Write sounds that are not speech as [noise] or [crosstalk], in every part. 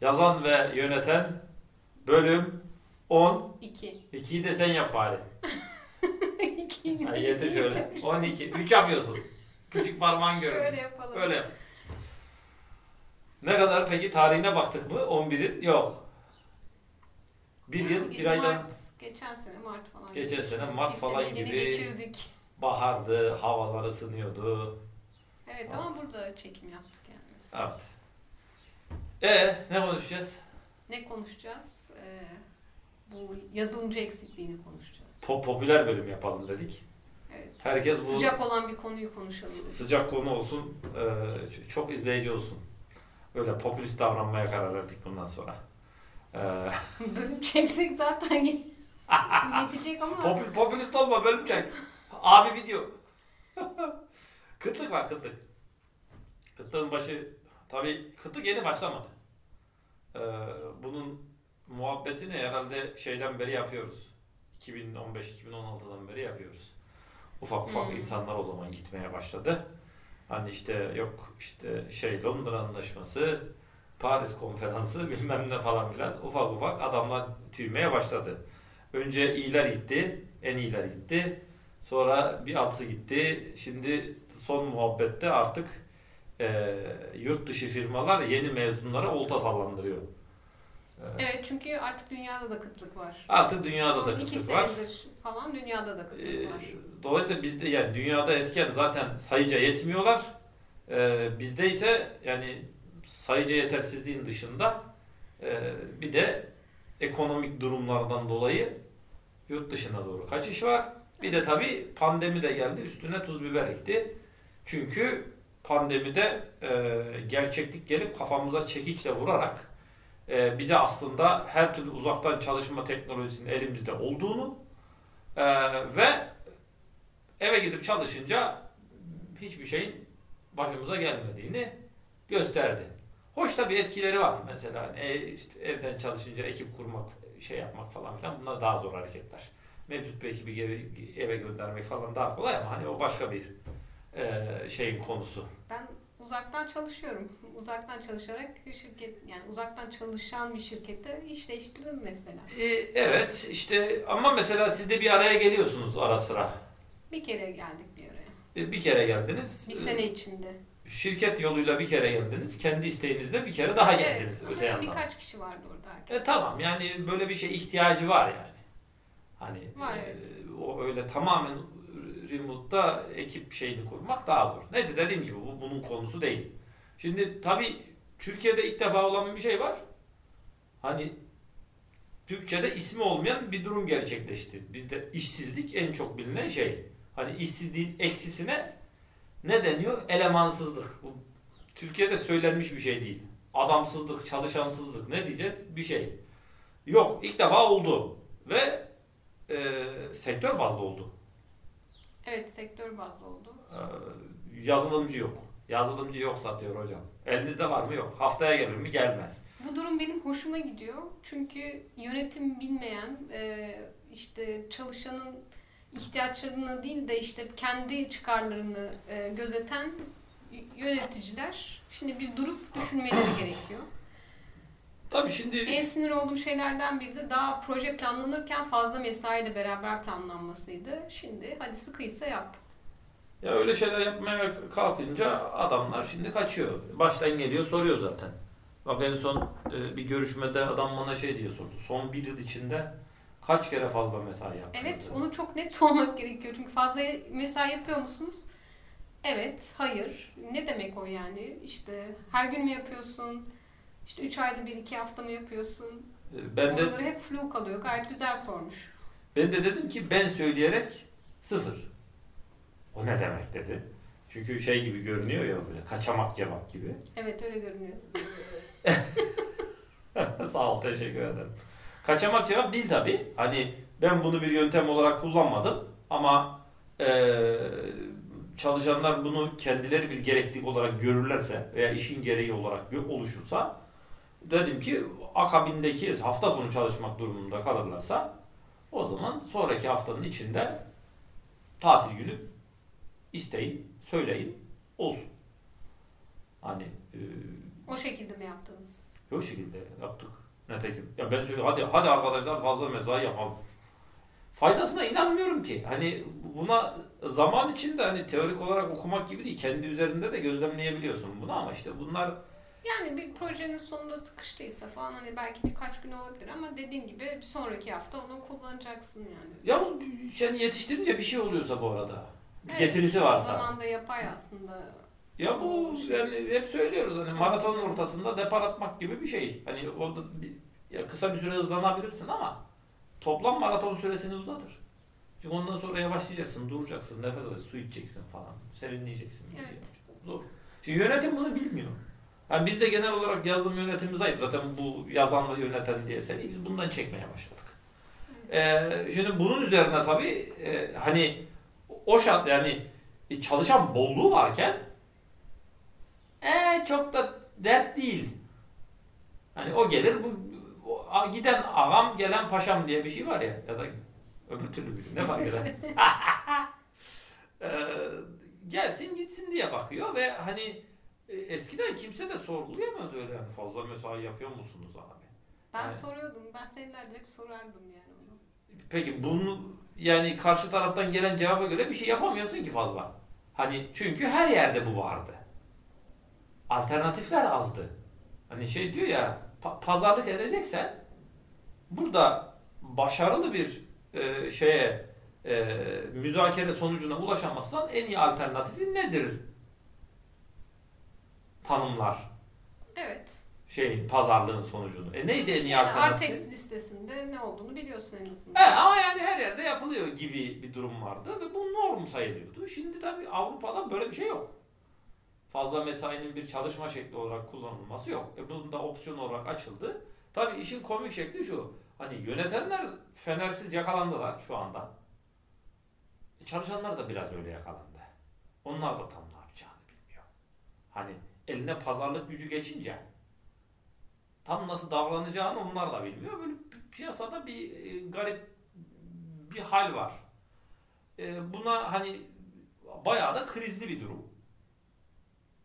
Yazan ve yöneten bölüm 10. 2. 2'yi de sen yap bari. [laughs] 2. Ha, yeter şöyle. 12. 3 yapıyorsun. Küçük parmağın görün. Şöyle yapalım. Böyle yap. Ne kadar peki tarihine baktık mı? 11'in yok. Bir yıl, bir aydan Mart, geçen sene Mart falan. Geçen gibi. sene Mart Bir falan gibi. geçirdik. bahardı, havalar ısınıyordu. Evet ama burada çekim yaptık yani. Evet. E ne konuşacağız? Ne konuşacağız? Ee, bu yazılımcı eksikliğini konuşacağız. Po- popüler bölüm yapalım dedik. Evet. Herkes bu Sıcak olan bir konuyu konuşalım. dedik. sıcak konu olsun, e, çok izleyici olsun. Öyle popülist davranmaya karar verdik bundan sonra. E, [laughs] Bölüm çeksek zaten [laughs] yetecek ama popül- popülist olma bölüm çek. Abi video. [laughs] kıtlık var kıtlık. Kıtlığın başı, tabii kıtlık yeni başlamadı. E, bunun muhabbetini herhalde şeyden beri yapıyoruz. 2015-2016'dan beri yapıyoruz. Ufak ufak Hmm. insanlar o zaman gitmeye başladı. Hani işte yok işte şey Londra Anlaşması, Paris Konferansı [laughs] bilmem ne falan filan ufak ufak adamlar tüymeye başladı. Önce iyiler gitti, en iyiler gitti. Sonra bir altı gitti. Şimdi son muhabbette artık e, yurt dışı firmalar yeni mezunlara olta sallandırıyor. E, Evet çünkü artık dünyada da kıtlık var. Artık dünyada Son da iki kıtlık var. senedir falan dünyada da kıtlık Ee, var. Dolayısıyla bizde yani dünyada etken zaten sayıca yetmiyorlar. Ee, bizde ise yani sayıca yetersizliğin dışında e, bir de ekonomik durumlardan dolayı yurt dışına doğru kaçış var. Bir de tabii pandemi de geldi üstüne tuz biber ekti. Çünkü pandemide e, gerçeklik gelip kafamıza çekiçle vurarak e, bize aslında her türlü uzaktan çalışma teknolojisinin elimizde olduğunu e, ve eve gidip çalışınca hiçbir şeyin başımıza gelmediğini gösterdi. Hoş tabii etkileri var. Mesela e, işte evden çalışınca ekip kurmak, şey yapmak falan filan bunlar daha zor hareketler. Mevcut bir ekibi eve göndermek falan daha kolay ama hani o başka bir e, şeyin konusu. Ben uzaktan çalışıyorum. Uzaktan çalışarak bir şirket yani uzaktan çalışan bir şirkette iş değiştirdim mesela. E, evet işte ama mesela siz de bir araya geliyorsunuz ara sıra. Bir kere geldik bir araya. E, bir kere geldiniz. Bir E, sene içinde. Şirket yoluyla bir kere geldiniz. Kendi isteğinizle bir kere daha geldiniz Evet, öte ama yandan. birkaç kişi vardı orada herkes. E tamam yani böyle bir şey ihtiyacı var yani. Hani Var, e, evet. o öyle tamamen remote'da ekip şeyini kurmak daha zor. Neyse dediğim gibi bu bunun konusu değil. Şimdi tabii Türkiye'de ilk defa olan bir şey var. Hani Türkçe'de ismi olmayan bir durum gerçekleşti. Bizde işsizlik en çok bilinen şey. Hani işsizliğin eksisine ne deniyor? Elemansızlık. Bu Türkiye'de söylenmiş bir şey değil. Adamsızlık, çalışansızlık ne diyeceğiz? Bir şey. Yok, ilk defa oldu. Ve e, sektör bazlı oldu. Evet sektör bazlı oldu. E, yazılımcı yok. Yazılımcı yok satıyor hocam. Elinizde var mı? Yok. Haftaya gelir mi? Gelmez. Bu durum benim hoşuma gidiyor. Çünkü yönetim bilmeyen, e, işte çalışanın ihtiyaçlarını değil de işte kendi çıkarlarını e, gözeten yöneticiler şimdi bir durup düşünmeleri gerekiyor. Tabii şimdi En sinir olduğum şeylerden biri de daha proje planlanırken fazla mesaiyle beraber planlanmasıydı. Şimdi hadi sıkıysa yap. ya öyle şeyler yapmaya kalkınca adamlar şimdi kaçıyor. Baştan geliyor soruyor zaten. Bak en son e, bir görüşmede adam bana şey diye sordu. Son bir yıl içinde kaç kere fazla mesai yaptınız? Evet, onu çok net [laughs] sormak gerekiyor. Çünkü fazla mesai yapıyor musunuz? Evet, hayır. Ne demek o yani? İşte her gün mü yapıyorsun? İşte 3 ayda bir, iki hafta mı yapıyorsun? E, Ben de Oraları hep flu kalıyor. Gayet güzel sormuş. Ben de dedim ki ben söyleyerek sıfır. O ne demek dedi. Çünkü şey gibi görünüyor ya böyle kaçamak cevap gibi. Evet, öyle görünüyor. [laughs] Sağ ol teşekkür ederim. Kaçamak cevap değil tabi. Hani ben bunu bir yöntem olarak kullanmadım ama eee, çalışanlar bunu kendileri bir gereklilik olarak görürlerse veya işin gereği olarak oluşursa dedim ki akabindeki hafta sonu çalışmak durumunda kalırlarsa o zaman sonraki haftanın içinde tatil günü isteyin, söyleyin, olsun. Hani eee, O şekilde mi yaptınız? O şekilde yaptık. Netekim. Ya ben söylüyorum hadi hadi arkadaşlar fazla mesai yapalım. Faydasına inanmıyorum ki. Hani buna zaman içinde hani teorik olarak okumak gibi değil. Kendi üzerinde de gözlemleyebiliyorsun bunu ama işte bunlar Yani bir projenin sonunda sıkıştıysa falan hani belki birkaç gün olabilir ama dediğim gibi bir sonraki hafta onu kullanacaksın yani. ya yani yetiştirince bir şey oluyorsa bu arada. Bir Evet, getirisi O varsa. zaman da yapay aslında. Ya bu yani hep söylüyoruz hani maratonun ortasında depar atmak gibi bir şey. Hani orada bir, ya kısa bir süre hızlanabilirsin ama toplam maraton süresini uzatır. Çünkü ondan sonra yavaşlayacaksın, duracaksın, nefes alacaksın, su içeceksin falan. Serinleyeceksin. şey Evet. yapacaksın. Zor. Şimdi yönetim bunu bilmiyor. Yani biz de genel olarak yazılım yönetimi zayıf. Zaten bu yazan ve yöneten diye seri biz bundan çekmeye başladık. Ee, şimdi bunun üzerine tabii e, hani o şart yani e, çalışan bolluğu varken e, çok da dert değil. Hani o gelir bu o, giden ağam gelen paşam diye bir şey var ya ya da öbür türlü bir şey. ne fark eder? [laughs] [laughs] Ee, gelsin gitsin diye bakıyor ve hani e, eskiden kimse de sorgulayamıyordu öyle yani fazla mesai yapıyor musunuz abi? Ben Evet. soruyordum. Ben senelerce hep sorardım yani onu. Peki bunu yani karşı taraftan gelen cevaba göre bir şey yapamıyorsun ki fazla. Hani çünkü her yerde bu vardı. Alternatifler azdı. Hani şey diyor ya pa- pazarlık edeceksen burada başarılı bir e, şeye e, müzakere sonucuna ulaşamazsan en iyi alternatifi nedir? Tanımlar Evet. şeyin pazarlığın sonucunu. E neydi en iyi İşte alternatif? Artex listesinde ne olduğunu biliyorsun en azından. Evet ama yani her yerde yapılıyor gibi bir durum vardı ve bu norm sayılıyordu. Şimdi tabii Avrupa'da böyle bir şey yok. Fazla mesainin bir çalışma şekli olarak kullanılması yok. E bunun da opsiyon olarak açıldı. Tabii işin komik şekli şu. Hani yönetenler fenersiz yakalandılar şu anda. E çalışanlar da biraz öyle yakalandı. Onlar da tam ne yapacağını bilmiyor. Hani eline pazarlık gücü geçince tam nasıl davranacağını onlar da bilmiyor. Böyle pi- piyasada bir e, garip bir hal var. E, buna hani bayağı da krizli bir durum.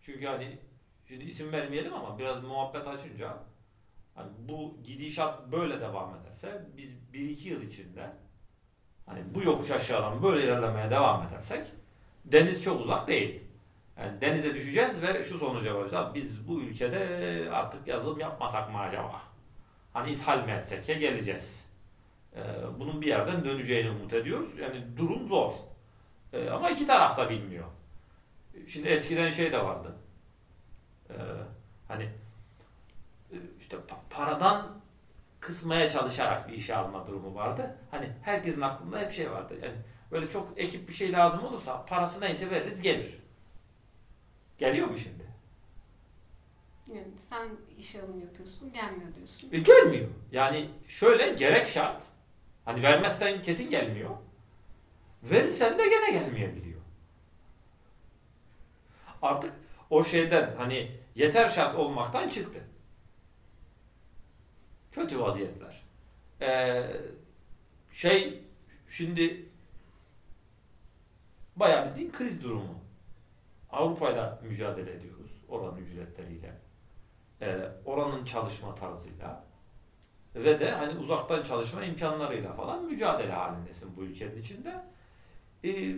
Çünkü hani şimdi isim vermeyelim ama biraz muhabbet açınca hani bu gidişat böyle devam ederse biz 1-2 yıl içinde hani bu yokuş aşağıdan böyle ilerlemeye devam edersek deniz çok uzak değil. Yani denize düşeceğiz ve şu sonuca varacağız. Biz bu ülkede artık yazılım yapmasak mı acaba? Hani ithal mi etsek ya geleceğiz. Ee, bunun bir yerden döneceğini umut ediyoruz. Yani durum zor. Ee, ama iki taraf da bilmiyor. Şimdi eskiden şey de vardı. Ee, hani e, işte pa- paradan kısmaya çalışarak bir işe alma durumu vardı. Hani herkesin aklında hep şey vardı. Yani böyle çok ekip bir şey lazım olursa parası neyse veririz gelir. Geliyor mu şimdi? Yani sen işe alım yapıyorsun, gelmiyor diyorsun. E, gelmiyor. Yani şöyle gerek şart. Hani vermezsen kesin gelmiyor. Verirsen de gene gelmeyebiliyor. Artık o şeyden hani yeter şart olmaktan çıktı. Kötü vaziyetler. Ee, şey şimdi bayağı bildiğin kriz durumu. Avrupa'yla mücadele ediyoruz. Oranın ücretleriyle. Ee, oranın çalışma tarzıyla ve de hani uzaktan çalışma imkanlarıyla falan mücadele halindesin bu ülkenin içinde. Ee,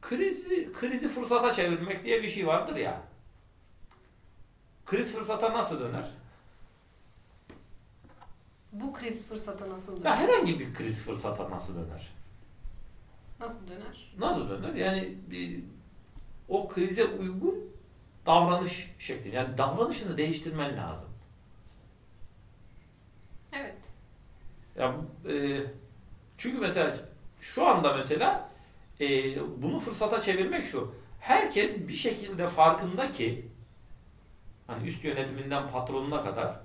krizi krizi fırsata çevirmek diye bir şey vardır ya. Kriz fırsata nasıl döner? Bu kriz fırsatı nasıl Ya döner? herhangi bir kriz fırsata nasıl döner? Nasıl döner? Nasıl döner? Yani bir, o krize uygun davranış şekli. Yani davranışını değiştirmen lazım. Evet. Ya, e, çünkü mesela şu anda mesela e, bunu fırsata çevirmek şu. Herkes bir şekilde farkında ki hani üst yönetiminden patronuna kadar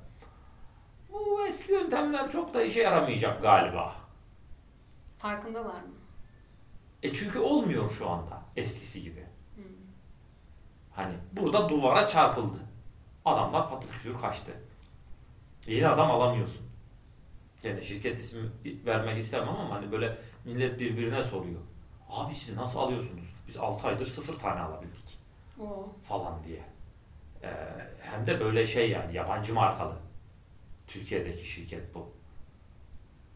bu eski yöntemler çok da işe yaramayacak galiba. Farkındalar mı? E çünkü olmuyor şu anda eskisi gibi. Hani burada duvara çarpıldı. Adamlar patır kütür kaçtı. Yeni adam alamıyorsun. Yani şirket ismi vermek istemem ama hani böyle millet birbirine soruyor. Abi siz nasıl alıyorsunuz? Biz 6 aydır sıfır tane alabildik O. falan diye. Ee, hem de böyle şey yani yabancı markalı. Türkiye'deki şirket bu.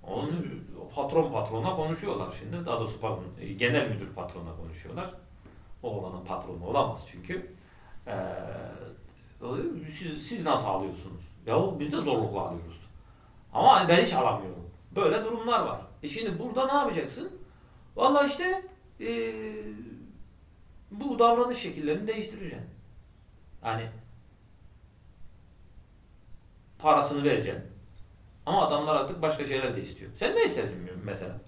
Onun patron patrona konuşuyorlar şimdi. Daha doğrusu pardon, genel müdür patrona konuşuyorlar. O olanın patronu olamaz çünkü. Ee, siz, siz nasıl alıyorsunuz? Ya biz de zorlukla alıyoruz. Ama hani ben hiç alamıyorum. Böyle durumlar var. E şimdi burada ne yapacaksın? Vallahi işte ee, bu davranış şekillerini değiştireceksin. Yani parasını vereceksin. Ama adamlar artık başka şeyler de istiyor. Sen ne istersin mesela?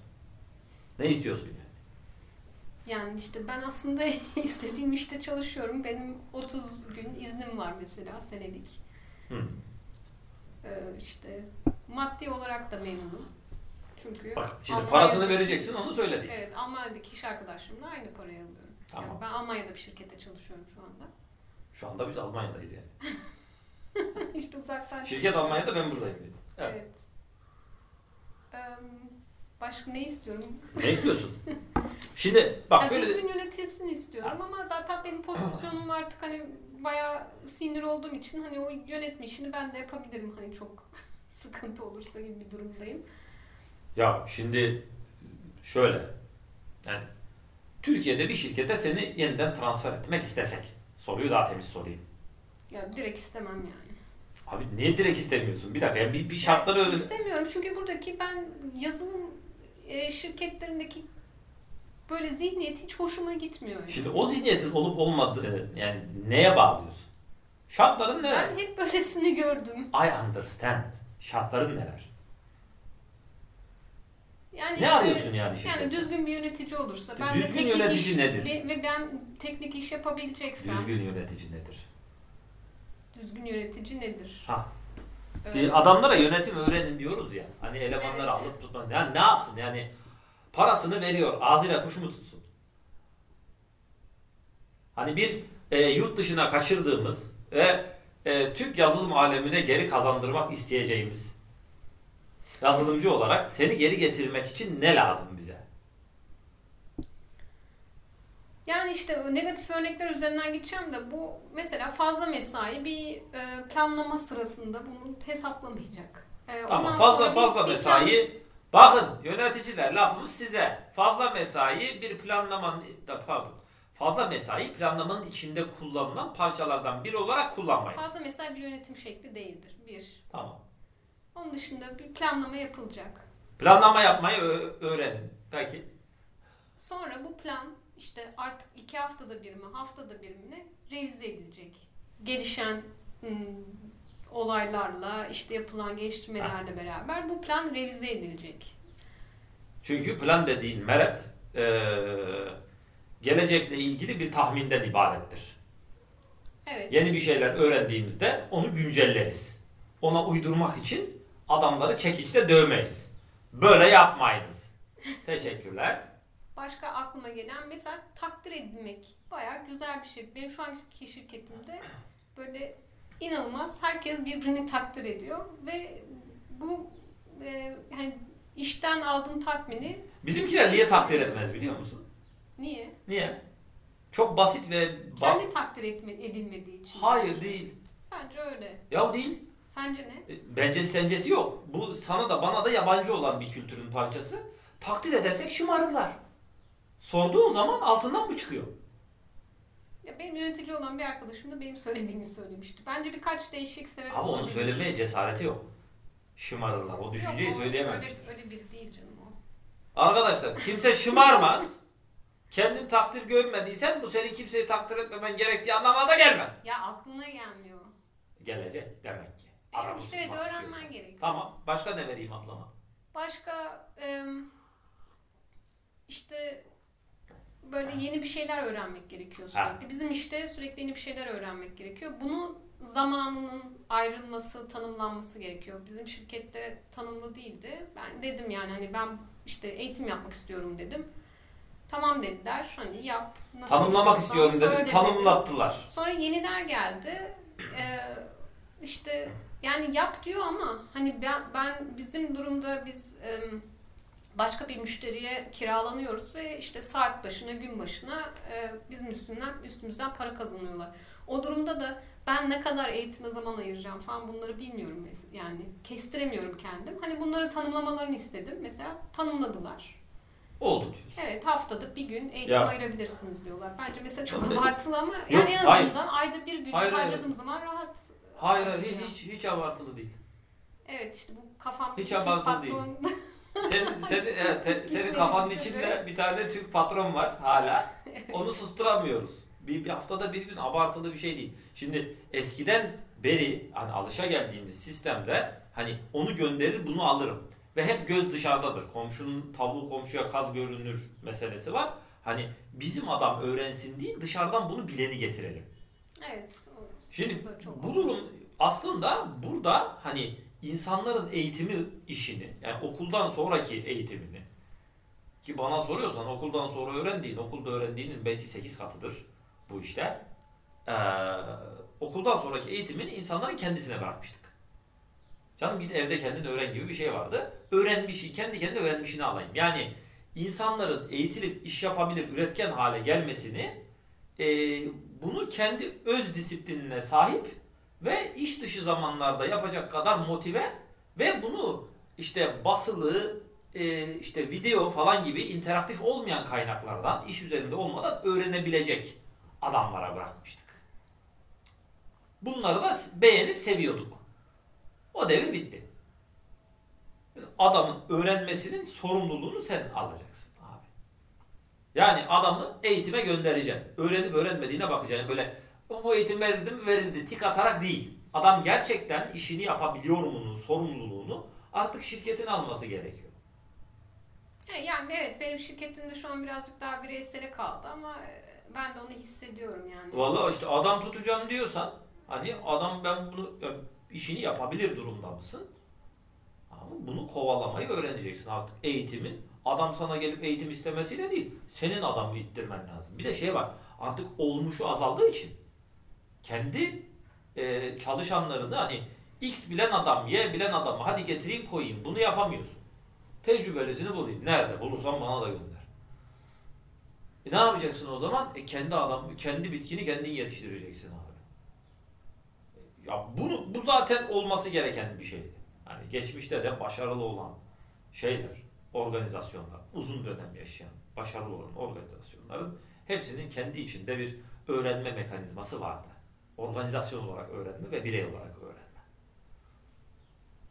Ne istiyorsun yani? Yani işte ben aslında [laughs] istediğim işte çalışıyorum. Benim 30 gün iznim var mesela senelik. Hı. Ee, işte maddi olarak da memnunum. Çünkü Bak şimdi parasını vereceksin onu söyledik. Evet Almanya'daki iş arkadaşlarımla aynı parayı alıyorum. Tamam. Yani ben Almanya'da bir şirkette çalışıyorum şu anda. Şu anda biz Almanya'dayız yani. [laughs] İşte uzaktan. Şirket Almanya'da ben buradayım. Dedim. Evet. evet. Ee, başka ne istiyorum? Ne istiyorsun? Şimdi bak yani. Düzgün yönetilsin istiyorum ama zaten benim pozisyonum artık hani bayağı sinir olduğum için hani o yönetme işini ben de yapabilirim hani çok [laughs] sıkıntı olursa gibi bir durumdayım. Ya şimdi şöyle yani Türkiye'de bir şirkete seni yeniden transfer etmek istesek soruyu daha temiz sorayım. Ya direkt istemem yani. Abi niye direkt istemiyorsun? Bir dakika ya bir, bir şartları öyle... İstemiyorum çünkü buradaki ben yazılım e, şirketlerindeki böyle zihniyet hiç hoşuma gitmiyor. Yani. Şimdi o zihniyetin olup olmadığı yani neye bağlıyorsun? Şartların neler? Ben hep böylesini gördüm. I understand. Şartların neler? Yani ne işte, arıyorsun yani? Şirkette? Yani düzgün bir yönetici olursa. Ben düzgün de teknik yönetici iş, nedir? Ve, ve ben teknik iş yapabileceksem. Düzgün yönetici nedir? Düzgün yönetici nedir? Ha. Ee, Adamlara yönetim öğrenin diyoruz ya. Hani elemanları evet. alıp tutman. Yani ne yapsın yani parasını veriyor. Ağzıyla kuş mu tutsun? Hani bir e, yurt dışına kaçırdığımız ve e, Türk yazılım alemine geri kazandırmak isteyeceğimiz yazılımcı olarak seni geri getirmek için ne lazım bize? Yani işte negatif örnekler üzerinden gideceğim de bu mesela fazla mesai bir e, planlama sırasında bunu hesaplamayacak. E, tamam fazla fazla bir, mesai bir bakın yöneticiler lafımız size fazla mesai bir planlamanın pardon fazla mesai planlamanın içinde kullanılan parçalardan biri olarak kullanmayın. Fazla mesai bir yönetim şekli değildir. Bir. Tamam. Onun dışında bir planlama yapılacak. Planlama yapmayı öğrenin. Peki. Sonra bu plan işte artık iki haftada bir mi, haftada bir mi revize edilecek. Gelişen hmm, olaylarla, işte yapılan geliştirmelerle ha. beraber bu plan revize edilecek. Çünkü plan dediğin meret e, gelecekle ilgili bir tahminden ibarettir. Evet. Yeni bir şeyler öğrendiğimizde onu güncelleriz. Ona uydurmak için adamları çekiçle dövmeyiz. Böyle yapmayınız. [laughs] Teşekkürler. Başka aklıma gelen mesela takdir edilmek bayağı güzel bir şey. Benim şu anki şirketimde böyle inanılmaz herkes birbirini takdir ediyor ve bu e, yani işten aldığın tatmini Bizimkiler niye takdir etmez biliyor musun? Niye? Niye? Çok basit ve... Kendi takdir etme, edilmediği için. Hayır değil. Bence öyle. Ya değil. Sence ne? E, bence sencesi yok. Bu sana da bana da yabancı olan bir kültürün parçası. Takdir edersek şımarırlar. Sorduğun zaman altından mı çıkıyor? Ya benim yönetici olan bir arkadaşım da benim söylediğimi söylemişti. Bence birkaç değişik sebep Ama onu söylemeye cesareti yok. Şımarırlar. O düşünceyi yok, söyleyememiştir. Öyle, öyle biri değil canım o. Arkadaşlar kimse şımarmaz. Kendin takdir görmediysen bu senin kimseyi takdir etmemen gerektiği anlamına da gelmez. Ya aklına gelmiyor. Gelecek demek ki. Evet, işte evet, öğrenmen gerekiyor. Tamam. Başka ne vereyim ablama? Başka e, işte böyle yeni bir şeyler öğrenmek gerekiyor sürekli. Ha. Bizim işte sürekli yeni bir şeyler öğrenmek gerekiyor. Bunu zamanının ayrılması, tanımlanması gerekiyor. Bizim şirkette tanımlı değildi. Ben dedim yani hani ben işte eğitim yapmak istiyorum dedim. Tamam dediler. Hani yap. Nasıl Tanımlamak istiyorum dedim. Tanımlattılar. Dedim. Sonra yeniler geldi. Ee, işte yani yap diyor ama hani ben, ben bizim durumda biz başka bir müşteriye kiralanıyoruz ve işte saat başına, gün başına e, bizim üstünden üstümüzden para kazanıyorlar. O durumda da ben ne kadar eğitime zaman ayıracağım falan bunları bilmiyorum yani kestiremiyorum kendim. Hani bunları tanımlamalarını istedim. Mesela tanımladılar. Oldu diyorsun. Evet haftada bir gün eğitim Ya. ayırabilirsiniz diyorlar. Bence mesela çok abartılı ama yani en hayır. azından ayda bir gün Hayır, hayır. harcadığım zaman rahat. Hayır hayır hiç, hiç abartılı değil. Evet işte bu kafamdaki Hiç abartılı değil. Sen, sen, evet, sen- senin kafanın içinde bir tane Türk patron var hala. Onu susturamıyoruz. Bir, bir haftada bir gün abartılı bir şey değil. Şimdi eskiden beri hani alışa geldiğimiz sistemde hani onu gönderir bunu alırım. Ve hep göz dışarıdadır. Komşunun tavuğu komşuya kaz görünür meselesi var. Hani bizim adam öğrensin değil dışarıdan bunu bileni getirelim. Evet. Şimdi bu durum aslında burada hani insanların eğitimi işini yani okuldan sonraki eğitimini ki bana soruyorsan okuldan sonra öğrendiğin okulda öğrendiğinin belki 8 katıdır bu işte. Ee, okuldan sonraki eğitimini insanların kendisine bırakmıştık. Canım git evde kendin öğren gibi bir şey vardı. Öğrenmişi, kendi kendine öğrenmişini alayım. Yani insanların eğitilip iş yapabilir, üretken hale gelmesini e, bunu kendi öz disiplinine sahip ve iş dışı zamanlarda yapacak kadar motive ve bunu işte basılı, e, işte video falan gibi interaktif olmayan kaynaklardan iş üzerinde olmadan öğrenebilecek adamlara bırakmıştık. Bunları da beğenip seviyorduk. O devir bitti. Adamın öğrenmesinin sorumluluğunu sen alacaksın abi. Yani adamı eğitime göndereceksin. Öğrenip öğrenmediğine bakacaksın. Böyle bu eğitim verildi mi verildi tik atarak değil. Adam gerçekten işini yapabiliyor mu'nun sorumluluğunu artık şirketin alması gerekiyor. E, Yani evet benim şirketimde şu an birazcık daha bireysele kaldı ama e, ben de onu hissediyorum yani. Vallahi işte adam tutacağım diyorsan hani adam ben bunu ya, işini yapabilir durumda mısın? Ama bunu kovalamayı öğreneceksin artık eğitimin. Adam sana gelip eğitim istemesiyle değil, senin adamı ittirmen lazım. Bir de şey var, artık olmuşu azaldığı için kendi e, çalışanlarını hani X bilen adam, Y bilen adamı hadi getireyim koyayım bunu yapamıyorsun. Tecrübelisini bulayım. Nerede bulursan bana da gönder. E ne yapacaksın o zaman? E kendi adam, kendi bitkini kendin yetiştireceksin abi. Ya bunu bu zaten olması gereken bir şeydi. Hani geçmişte de başarılı olan şeyler, organizasyonlar, uzun dönem yaşayan, başarılı olan organizasyonların hepsinin kendi içinde bir öğrenme mekanizması vardı. Organizasyon olarak öğrenme ve birey olarak öğrenme.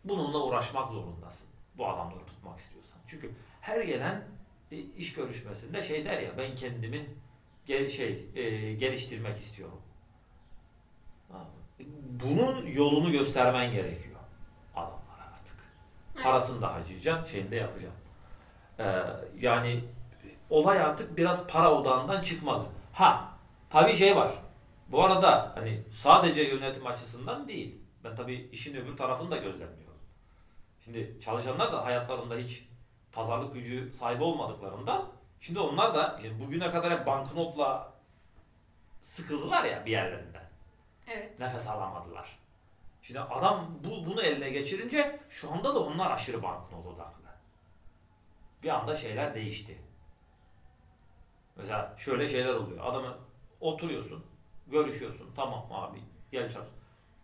Bununla uğraşmak zorundasın. Bu adamları tutmak istiyorsan. Çünkü her gelen e, iş görüşmesinde şey der ya ben kendimi gel şey e, geliştirmek istiyorum. Bunun yolunu göstermen gerekiyor adamlara artık. Parasını da harcayacaksın, şeyini de yapacaksın. Ee, yani olay artık biraz para odağından çıkmalı. Ha, tabii şey var. Bu arada hani sadece yönetim açısından değil. Ben tabii işin öbür tarafını da gözlemliyorum. Şimdi çalışanlar da hayatlarında hiç pazarlık gücü sahibi olmadıklarından şimdi onlar da şimdi bugüne kadar hep banknotla sıkıldılar ya bir yerlerinden. Evet. Nefes alamadılar. Şimdi adam bu, bunu eline geçirince şu anda da onlar aşırı banknot odaklı. Bir anda şeyler değişti. Mesela şöyle şeyler oluyor. Adamı oturuyorsun, görüşüyorsun. Tamam abi gel çalış.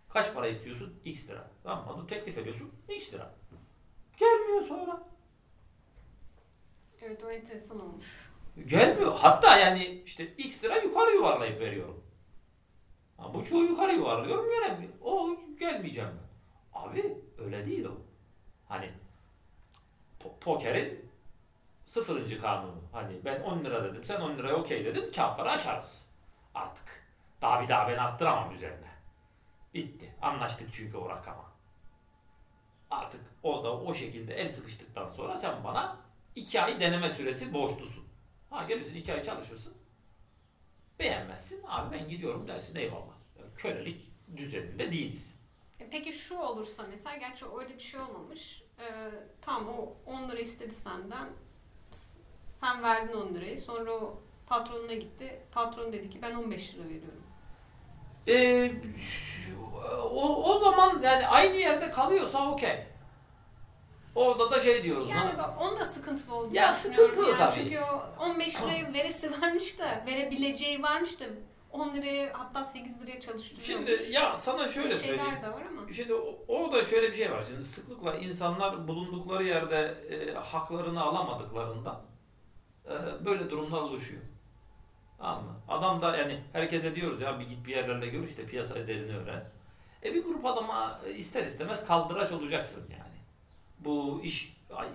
Kaç para istiyorsun? X lira. Tamam mı? Teklif ediyorsun. X lira. Gelmiyor sonra. Evet o enteresan olmuş. Gelmiyor. Hatta yani işte X lira yukarı yuvarlayıp veriyorum. Ha, buçuğu yukarı yuvarlıyorum gelemiyor. O gelmeyeceğim ben. Abi öyle değil o. Hani po- pokerin sıfırıncı kanunu. Hani ben 10 lira dedim sen 10 liraya okey dedin kağıtları açarız. Artık. Daha bir daha ben arttıramam üzerine. Bitti. Anlaştık çünkü o rakama. Artık o da o şekilde el sıkıştıktan sonra sen bana 2 ay deneme süresi borçlusun. Ha gelirsin 2 ay çalışırsın. Beğenmezsin. Abi ben gidiyorum dersin eyvallah. Kölelik düzeninde değiliz. E, Peki şu olursa mesela, gerçi öyle bir şey olmamış. Ee, tamam o 10 lira istedi senden. Sen verdin 10 lirayı. Sonra o patronuna gitti. Patron dedi ki ben 15 lira veriyorum. Ee, o, o zaman yani aynı yerde kalıyorsa okey. Orada da şey diyoruz. Yani ha, bak onun da sıkıntılı olduğunu Ya sıkıntılı yani. tabii. Çünkü o 15 liraya veresi varmış da verebileceği varmış da 10 liraya hatta 8 liraya çalıştırıyor. Şimdi ya sana şöyle söyleyeyim. şeyler de var ama. Şimdi orada şöyle bir şey var. Şimdi sıklıkla insanlar bulundukları yerde e, haklarını alamadıklarından e, böyle durumlar oluşuyor. Mı? Adam da yani herkese diyoruz ya bir git bir yerlerle görüş de piyasayı derini öğren. E bir grup adama e, ister istemez kaldıraç olacaksın yani. Bu iş ay,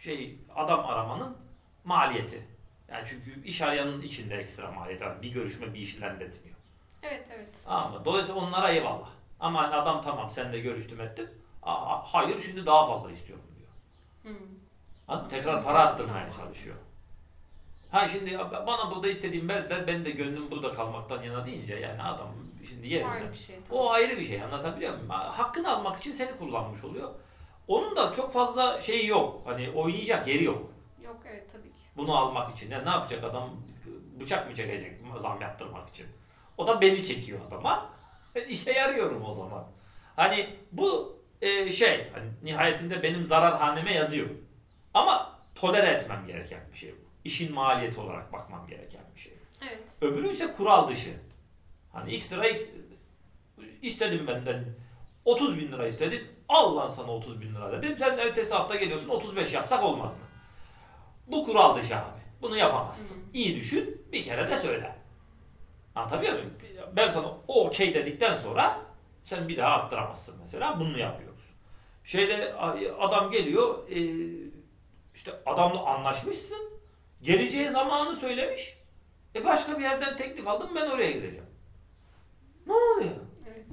şey adam aramanın maliyeti. Yani çünkü iş arayanın içinde ekstra maliyet var. Bir görüşme bir işi ilerletmiyor. Evet evet. Mı? Dolayısıyla onlara eyvallah. Ama hani adam tamam seninle görüştüm ettim. Aa, hayır şimdi daha fazla istiyorum diyor. Hmm. Ha, tekrar para arttırmaya çalışıyor. Ha şimdi bana burada istediğim ben ben de gönlüm burada kalmaktan yana deyince yani adam şimdi bir şey. O ayrı bir şey anlatabiliyor muyum? Ha, Hakkını almak için seni kullanmış oluyor. Onun da çok fazla şeyi yok. Hani oynayacak yeri yok. Yok evet tabii ki. Bunu almak için. Yani ne yapacak adam? Bıçak mı çekecek zam yaptırmak için? O da beni çekiyor adama. [laughs] İşe yarıyorum o zaman. Hani bu e, şey hani nihayetinde benim zararhaneme yazıyor. Ama tolere etmem gereken bir şey bu. İşin maliyeti olarak bakmam gereken bir şey. Evet. Öbürü ise kural dışı. Hani x lira x istedim benden 30 bin lira istedin. Al lan sana 30 bin lira dedim. Sen ertesi hafta geliyorsun 35 yapsak olmaz mı? Bu kural dışı abi. Bunu yapamazsın. Hı. İyi düşün bir kere de söyle. Anlatabiliyor muyum? Ben sana okey dedikten sonra sen bir daha arttıramazsın mesela. Bunu yapıyoruz. Şeyde adam geliyor e, işte adamla anlaşmışsın. Geleceği zamanı söylemiş. E başka bir yerden teklif aldım ben oraya gideceğim. Ne oluyor? Evet.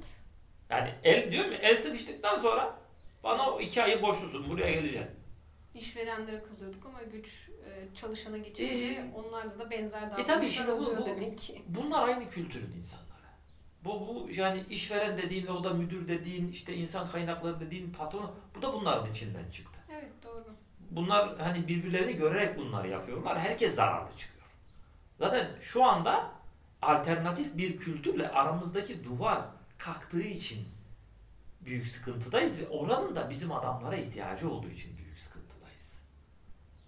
Yani el diyor mu? El sıkıştıktan sonra bana o iki ayı borçlusun buraya geleceksin. İşverenlere kızıyorduk ama güç e, çalışana geçince Ee, onlarda da benzer tabii davranışlar şimdi bu- oluyor bu- demek ki. Bunlar aynı kültürün insanları. Bu, bu yani işveren dediğin o da müdür dediğin işte insan kaynakları dediğin patronu bu da bunların içinden çıktı. Evet doğru. Bunlar hani birbirlerini görerek bunları yapıyorlar. Herkes zararlı çıkıyor. Zaten şu anda alternatif bir kültürle aramızdaki duvar kalktığı için büyük sıkıntıdayız ve oranın da bizim adamlara ihtiyacı olduğu için büyük sıkıntıdayız.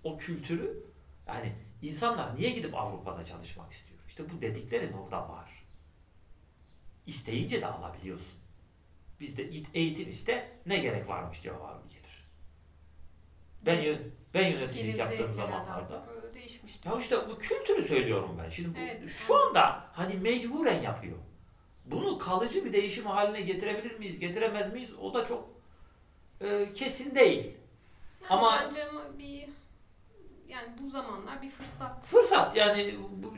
O kültürü yani insanlar niye gidip Avrupa'da çalışmak istiyor? İşte bu dediklerin orada var. İsteyince de alabiliyorsun. Bizde eğitim iste ne gerek varmış cevabı gelir. Ben ben yöneticilik yaptığım zamanlarda artık, değişmiştir. ya işte bu kültürü söylüyorum ben. Şimdi bu, Evet, şu anda hani mecburen yapıyor. Bunu kalıcı bir değişim haline getirebilir miyiz, getiremez miyiz? O da çok e, kesin değil. Yani ama- bence bir yani bu zamanlar bir fırsat. Fırsat yani bu,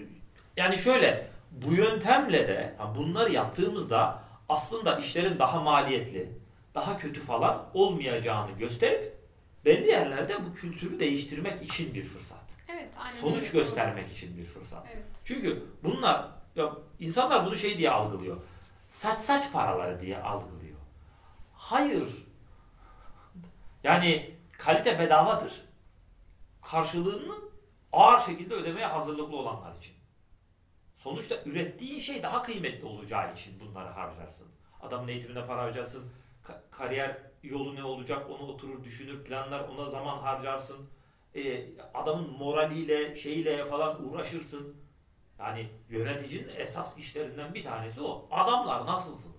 yani şöyle bu yöntemle de ha, bunları yaptığımızda aslında işlerin daha maliyetli, daha kötü falan olmayacağını gösterip belli yerlerde bu kültürü değiştirmek için bir fırsat. Evet aynen Sonuç öyle. göstermek için bir fırsat. Evet. Çünkü bunlar ya insanlar bunu şey diye algılıyor. Saç saç paraları diye algılıyor. Hayır. Yani kalite bedavadır. Karşılığını ağır şekilde ödemeye hazırlıklı olanlar için. Sonuçta ürettiğin şey daha kıymetli olacağı için bunları harcarsın. Adamın eğitimine para harcarsın. Ka- kariyer yolu ne olacak onu oturur düşünür planlar ona zaman harcarsın. Ee, adamın moraliyle şeyle falan uğraşırsın. Yani yöneticinin esas işlerinden bir tanesi o. Adamlar nasılsınız?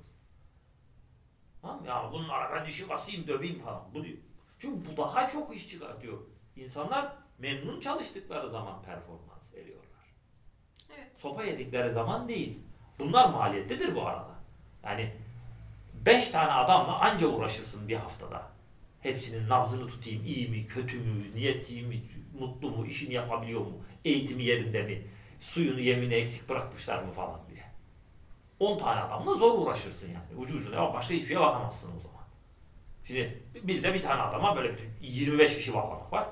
Tamam ya bunlara ben işi basayım döveyim falan. Bu diyor. Çünkü bu daha çok iş çıkartıyor. İnsanlar memnun çalıştıkları zaman performans veriyorlar. Evet. Sopa yedikleri zaman değil. Bunlar maliyetlidir bu arada. Yani 5 tane adamla anca uğraşırsın bir haftada. Hepsinin nabzını tutayım, iyi mi, kötü mü, niyeti mi, mutlu mu, işini yapabiliyor mu, eğitimi yerinde mi, suyunu yemini eksik bırakmışlar mı falan diye. 10 tane adamla zor uğraşırsın yani. Ucu ucuna ama başka hiçbir şeye bakamazsın o zaman. Şimdi bizde bir tane adama böyle bir 25 kişi bağlamak var.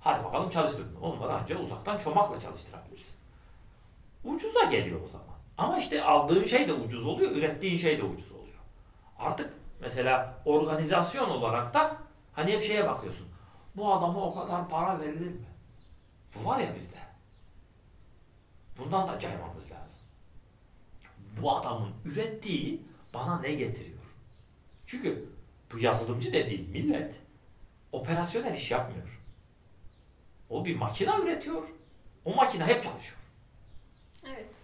Hadi bakalım çalıştırdın. Onları ancak uzaktan çomakla çalıştırabilirsin. Ucuza geliyor o zaman. Ama işte aldığın şey de ucuz oluyor, ürettiğin şey de ucuz oluyor. Artık mesela organizasyon olarak da hani hep şeye bakıyorsun. Bu adama o kadar para verilir mi? Bu var ya bizde. Bundan da caymamız lazım. Bu adamın ürettiği bana ne getiriyor? Çünkü bu yazılımcı dediğin millet operasyonel iş yapmıyor. O bir makine üretiyor. O makine hep çalışıyor. Evet.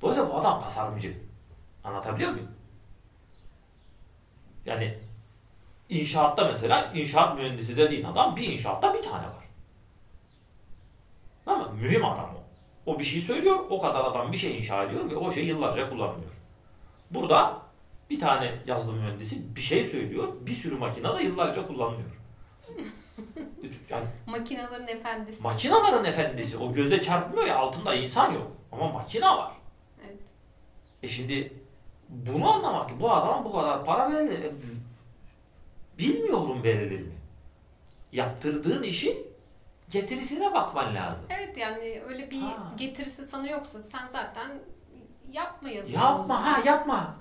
Dolayısıyla bu adam tasarımcı. Anlatabiliyor muyum? Yani inşaatta mesela inşaat mühendisi dediğin adam bir inşaatta bir tane var. Ama mühim adam o. O bir şey söylüyor, o kadar adam bir şey inşa ediyor ve o şeyi yıllarca kullanmıyor. Burada bir tane yazılım mühendisi bir şey söylüyor, bir sürü makine de yıllarca kullanılıyor. [laughs] Yani Makinelerin efendisi. Makinaların efendisi. O göze çarpmıyor ya altında insan yok. Ama makina var. Evet. E şimdi bunu anlamak bu adam bu kadar para verilir. E, Bilmiyorum verilir mi? Yaptırdığın işin getirisine bakman lazım. Evet yani öyle bir Ha. getirisi sana yoksa sen zaten yapma yazılımı. Yapma ha yapma.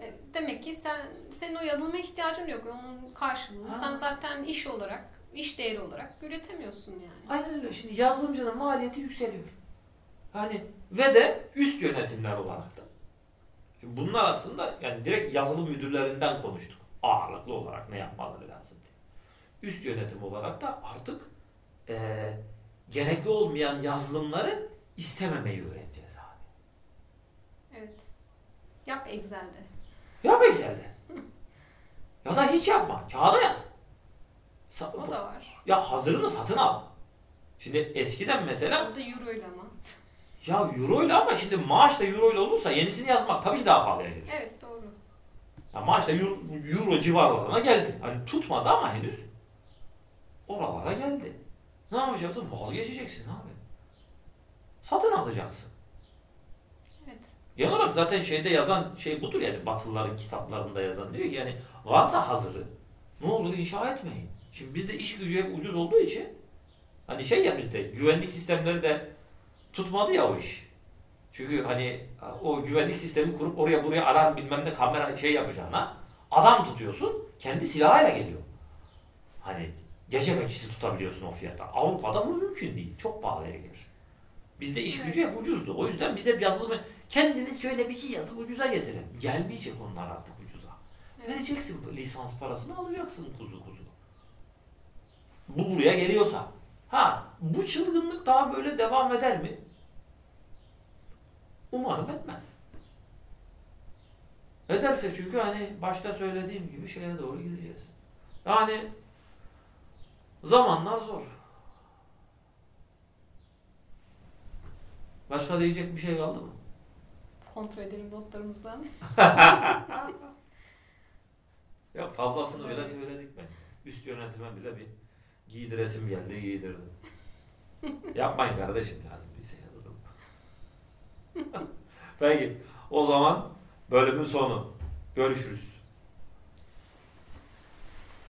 E, Demek ki sen senin o yazılıma ihtiyacın yok. Onun karşılığını Ha. sen zaten iş olarak, iş değeri olarak üretemiyorsun yani. Aynen öyle. Şimdi yazılımcının maliyeti yükseliyor. Yani ve de üst yönetimler olarak da. Şimdi bunlar aslında yani direkt yazılım müdürlerinden konuştuk. Ağırlıklı olarak ne yapmaları lazım diye. Üst yönetim olarak da artık eee, gerekli olmayan yazılımları istememeyi öğreneceğiz abi. Evet. Yap Excel'de. Yap Excel'de. ya da hiç yapma. Kağıda yaz. Sa- O da var. Ya hazırını satın al. Şimdi eskiden mesela O da euro ile ama. Ya euro ile ama şimdi maaş da euro ile olursa yenisini yazmak tabii daha pahalıya gelir. Evet doğru. Ya maaş da euro, euro civarlarına geldi. Hani tutmadı ama henüz. Oralara geldi. Ne yapacaksın? Vazgeçeceksin abi. Satın alacaksın. Evet. Genel olarak zaten şeyde yazan şey budur yani Batılıların kitaplarında yazan diyor ki yani varsa hazırı ne olur inşa etmeyin. Şimdi bizde iş gücü hep ucuz olduğu için hani şey ya bizde güvenlik sistemleri de tutmadı ya o iş. Çünkü hani o güvenlik sistemi kurup oraya buraya alarm bilmem ne kamera şey yapacağına adam tutuyorsun kendi silahıyla geliyor. Hani gece bekçisi tutabiliyorsun o fiyata. Avrupa'da bu mümkün değil. Çok pahalıya gelir. Bizde iş gücü hep ucuzdu. O yüzden bize hep yazılımı kendiniz şöyle bir şey yazıp ucuza getirin. Gelmeyecek onlar artık ucuza. Evet. Vereceksin lisans parasını alacaksın kuzu kuzu. Bu buraya geliyorsa. Ha bu çılgınlık daha böyle devam eder mi? Umarım etmez. Ederse çünkü hani başta söylediğim gibi şeye doğru gideceğiz. Yani zamanlar zor. Başka diyecek bir şey kaldı mı? Kontrol edelim notlarımızdan. [laughs] Ya fazlasını bile söyledik ben. Üst yönetime bile bir giydiresim geldi, giydirdim. Yapmayın kardeşim lazım bir şey yazdım. [laughs] Peki, o zaman bölümün sonu. Görüşürüz.